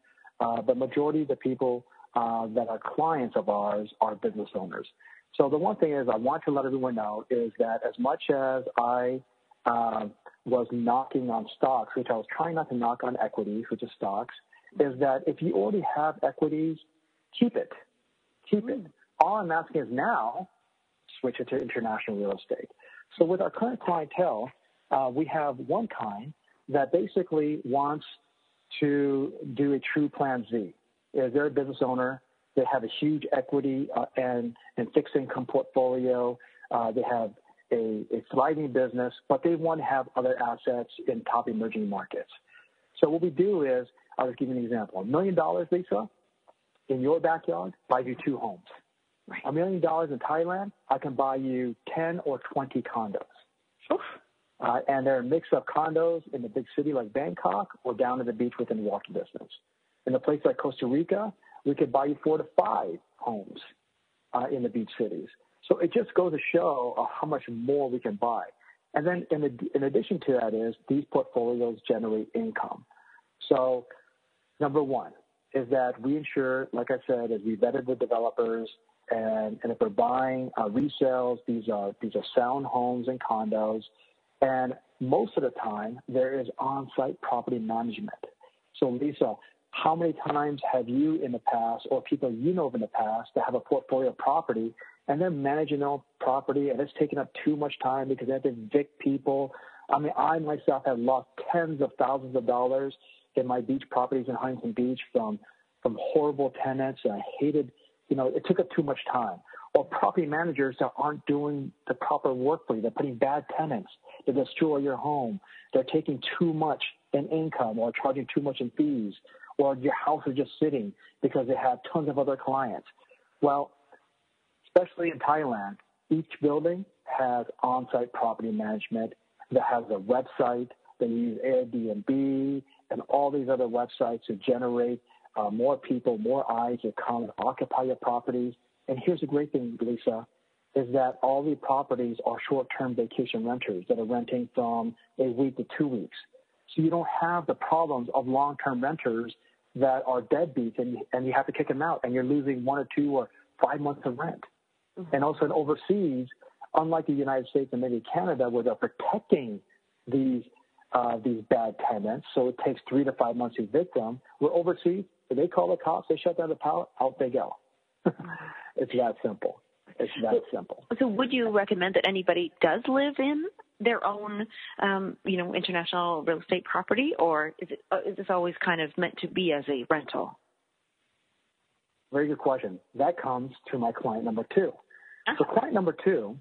uh, but majority of the people uh, that are clients of ours are business owners. So the one thing is I want to let everyone know is that as much as I uh, was knocking on stocks, which I was trying not to knock on equities, which is stocks, is that if you already have equities, keep it. Keep it. All I'm asking is now switch it to international real estate. So with our current clientele, uh, we have one kind that basically wants to do a true plan Z. Is they're a business owner. They have a huge equity uh, and, and fixed income portfolio. Uh, they have a, a thriving business, but they want to have other assets in top emerging markets. So what we do is, I'll just give you an example. A million dollars, Lisa, in your backyard buys you two homes. A million dollars in Thailand, I can buy you 10 or 20 condos. Uh, and they're a mix of condos in the big city like Bangkok or down to the beach within walking distance. In a place like Costa Rica, we could buy you four to five homes uh, in the beach cities. So it just goes to show uh, how much more we can buy. And then in, in addition to that is these portfolios generate income. So number one is that we ensure, like I said, as we vetted the developers, and, and if we're buying uh, resales, these are these are sound homes and condos, and most of the time there is on-site property management. So Lisa, how many times have you in the past, or people you know of in the past, that have a portfolio of property and they're managing their own property and it's taking up too much time because they have to evict people? I mean, I myself have lost tens of thousands of dollars in my beach properties in Huntington Beach from from horrible tenants. I hated, you know, it took up too much time. Or property managers that aren't doing the proper work for you. They're putting bad tenants. They destroy your home. They're taking too much in income or charging too much in fees or your house is just sitting because they have tons of other clients. Well, especially in Thailand, each building has on-site property management that has a website. They use Airbnb and all these other websites to generate uh, more people, more eyes that come and occupy your properties. And here's the great thing, Lisa, is that all the properties are short-term vacation renters that are renting from a week to two weeks. So you don't have the problems of long-term renters that are deadbeats and, and you have to kick them out and you're losing one or two or five months of rent. Mm-hmm. And also in overseas, unlike the United States and maybe Canada where they're protecting these uh, these bad tenants, so it takes three to five months to evict them. We're overseas, if they call the cops, they shut down the power, out they go. it's that simple. It's that so, simple. So, would you recommend that anybody does live in their own, um, you know, international real estate property, or is it uh, is this always kind of meant to be as a rental? Very good question. That comes to my client number 2 uh-huh. So, client number two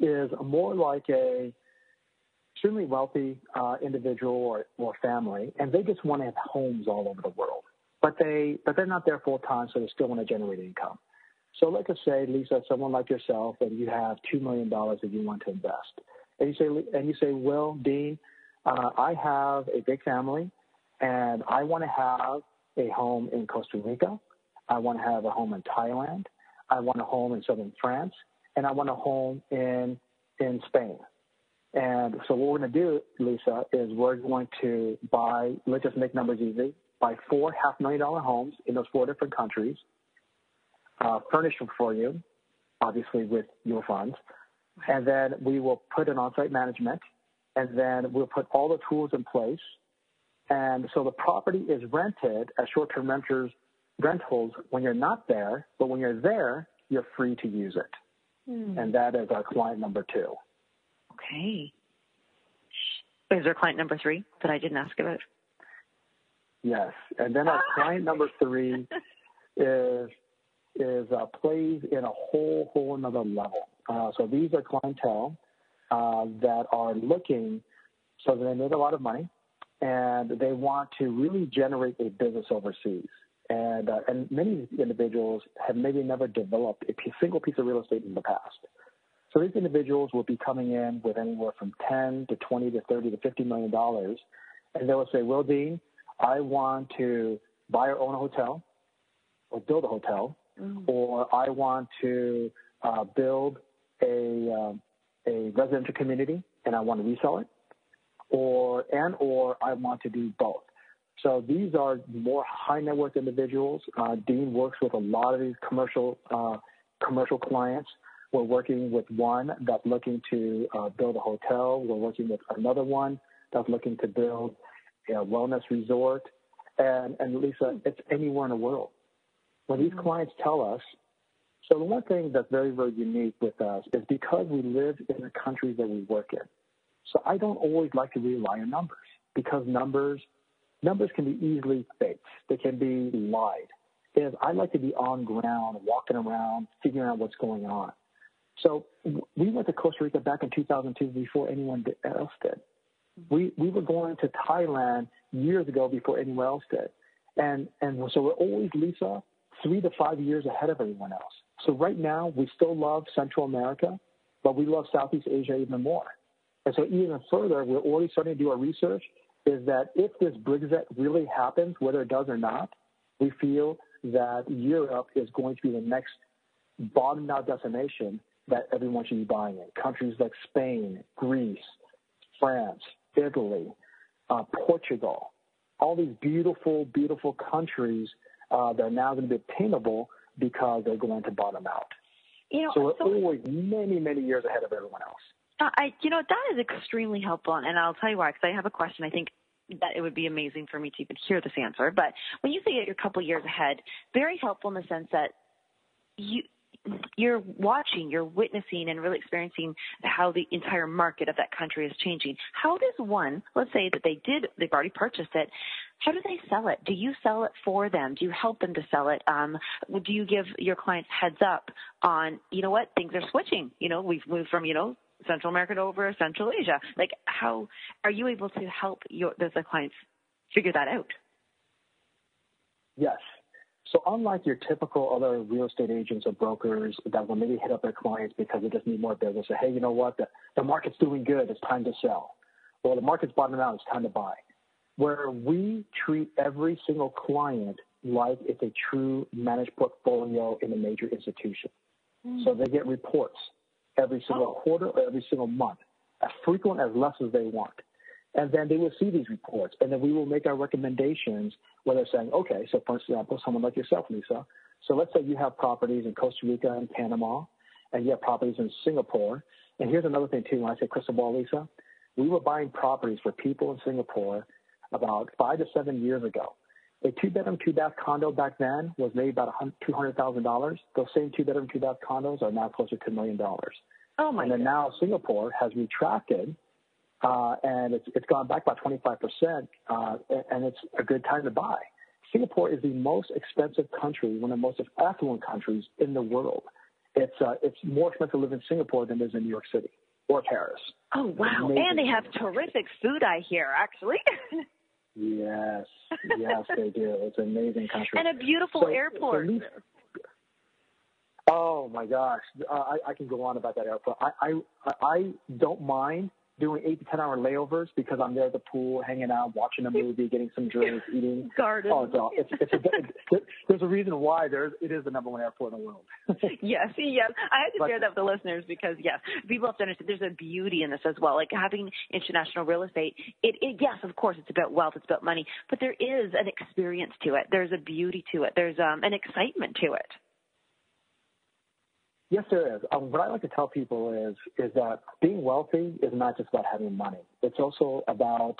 is more like a extremely wealthy uh, individual or, or family, and they just want to have homes all over the world. But they but they're not there full time, so they still want to generate income. So, like I say, Lisa, someone like yourself, and you have two million dollars that you want to invest and you say, and you say, Will, Dean, uh, I have a big family, and I want to have a home in Costa Rica. I want to have a home in Thailand. I want a home in southern France, and I want a home in in Spain. And so what we're going to do, Lisa, is we're going to buy. Let's just make numbers easy. Buy four half million dollar homes in those four different countries. Uh, furnish them for you, obviously with your funds and then we will put an on-site management, and then we'll put all the tools in place. And so the property is rented as short-term renters rentals when you're not there, but when you're there, you're free to use it. Hmm. And that is our client number two. Okay. Is there client number three that I didn't ask about? Yes. And then our client number three is is uh, plays in a whole whole another level. Uh, so these are clientele uh, that are looking so they made a lot of money and they want to really generate a business overseas. And uh, and many individuals have maybe never developed a single piece of real estate in the past. So these individuals will be coming in with anywhere from 10 to 20 to 30 to 50 million dollars, and they will say, "Well, Dean, I want to buy or own a hotel, or build a hotel, Mm. or I want to uh, build a um, a residential community and I want to resell it, or and or I want to do both." So these are more high net worth individuals. Uh, Dean works with a lot of these commercial uh, commercial clients. We're working with one that's looking to uh, build a hotel. We're working with another one that's looking to build a wellness resort. And, and Lisa, it's anywhere in the world. When these mm-hmm. clients tell us, so the one thing that's very, very unique with us is because we live in the countries that we work in. So I don't always like to rely on numbers because numbers numbers can be easily faked. They can be lied. Is I like to be on ground, walking around, figuring out what's going on. So we went to Costa Rica back in 2002 before anyone else did. We we were going to Thailand years ago before anyone else did, and and so we're always Lisa three to five years ahead of everyone else. So right now we still love Central America, but we love Southeast Asia even more. And so even further, we're already starting to do our research. Is that if this Brexit really happens, whether it does or not, we feel that Europe is going to be the next bottom out destination that everyone should be buying in. Countries like Spain, Greece, France, Italy, uh, Portugal, all these beautiful, beautiful countries uh, that are now going to be attainable because they're going to bottom out. You know, so we're so- always many, many years ahead of everyone else. Uh, I, you know, that is extremely helpful, and I'll tell you why. Because I have a question. I think that it would be amazing for me to even hear this answer. But when you say that you're a couple years ahead, very helpful in the sense that you you're watching, you're witnessing, and really experiencing how the entire market of that country is changing. How does one, let's say that they did, they've already purchased it. How do they sell it? Do you sell it for them? Do you help them to sell it? Um, do you give your clients heads up on, you know what, things are switching? You know, we've moved from, you know, Central America over Central Asia. Like, how are you able to help your the clients figure that out? Yes. So unlike your typical other real estate agents or brokers that will maybe hit up their clients because they just need more business, say, hey, you know what, the, the market's doing good, it's time to sell. Or the market's bottoming out, it's time to buy. Where we treat every single client like it's a true managed portfolio in a major institution. So mm. they get reports every single oh. quarter or every single month, as frequent as less as they want. And then they will see these reports, and then we will make our recommendations where they're saying, okay, so for example, someone like yourself, Lisa, so let's say you have properties in Costa Rica and Panama, and you have properties in Singapore. And here's another thing, too, when I say crystal ball, Lisa, we were buying properties for people in Singapore about five to seven years ago. A two bedroom, two bath condo back then was maybe about $200,000. Those same two bedroom, two bath condos are now closer to a million dollars. Oh my! And then now Singapore has retracted, uh, and it's it's gone back by 25 percent, uh, and it's a good time to buy. Singapore is the most expensive country, one of the most affluent countries in the world. It's uh, it's more expensive to live in Singapore than it is in New York City or Paris. Oh wow! And they have terrific food, I hear, actually. Yes, yes, they do. It's an amazing country and a beautiful So- airport. so Oh my gosh, uh, I, I can go on about that airport. I, I I don't mind doing eight to ten hour layovers because I'm there at the pool, hanging out, watching a movie, getting some drinks, eating. Garden. Oh, it's, all- it's, it's a, there's a reason why there's it is the number one airport in the world. yes, yes. I had to But- share that with the listeners because yes, people have to understand there's a beauty in this as well. Like having international real estate, it, it yes, of course, it's about wealth, it's about money, but there is an experience to it. There's a beauty to it. There's um, an excitement to it. Yes, there is. Um, what I like to tell people is is that being wealthy is not just about having money. It's also about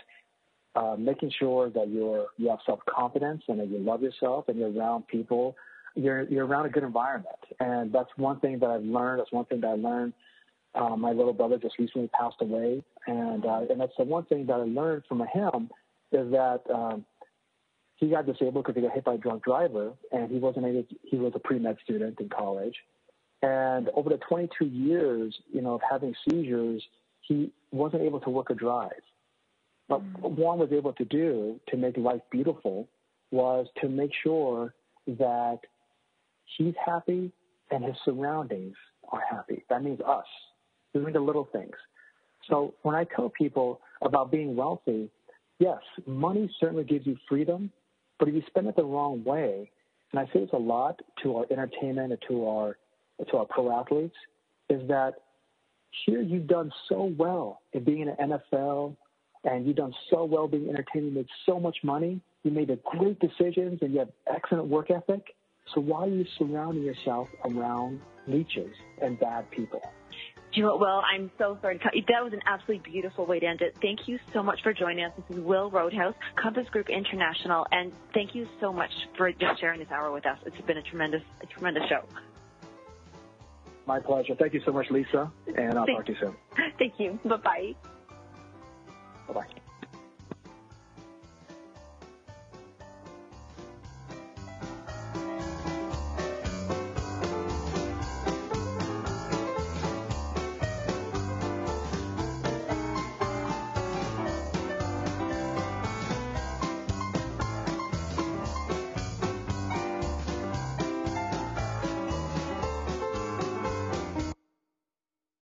uh, making sure that you're you have self confidence and that you love yourself and you're around people. You're you're around a good environment, and that's one thing that I've learned. That's one thing that I learned. Uh, my little brother just recently passed away, and uh, and that's the one thing that I learned from him is that um, he got disabled because he got hit by a drunk driver, and he wasn't able. To, he was a pre med student in college, and over the 22 years, you know, of having seizures, he wasn't able to work or drive. But mm. what Juan was able to do to make life beautiful was to make sure that he's happy and his surroundings are happy. That means us, doing the little things. So when I tell people about being wealthy, yes, money certainly gives you freedom, but if you spend it the wrong way, and I say this a lot to our entertainment and to our to our pro athletes, is that here you've done so well in being in the NFL and you've done so well being entertaining, you made so much money, you made the great decisions, and you have excellent work ethic. So why are you surrounding yourself around leeches and bad people? Will? I'm so sorry. That was an absolutely beautiful way to end it. Thank you so much for joining us. This is Will Roadhouse, Compass Group International, and thank you so much for just sharing this hour with us. It's been a tremendous, a tremendous show. My pleasure. Thank you so much, Lisa, and I'll Thank- talk to you soon. Thank you. Bye bye. Bye bye.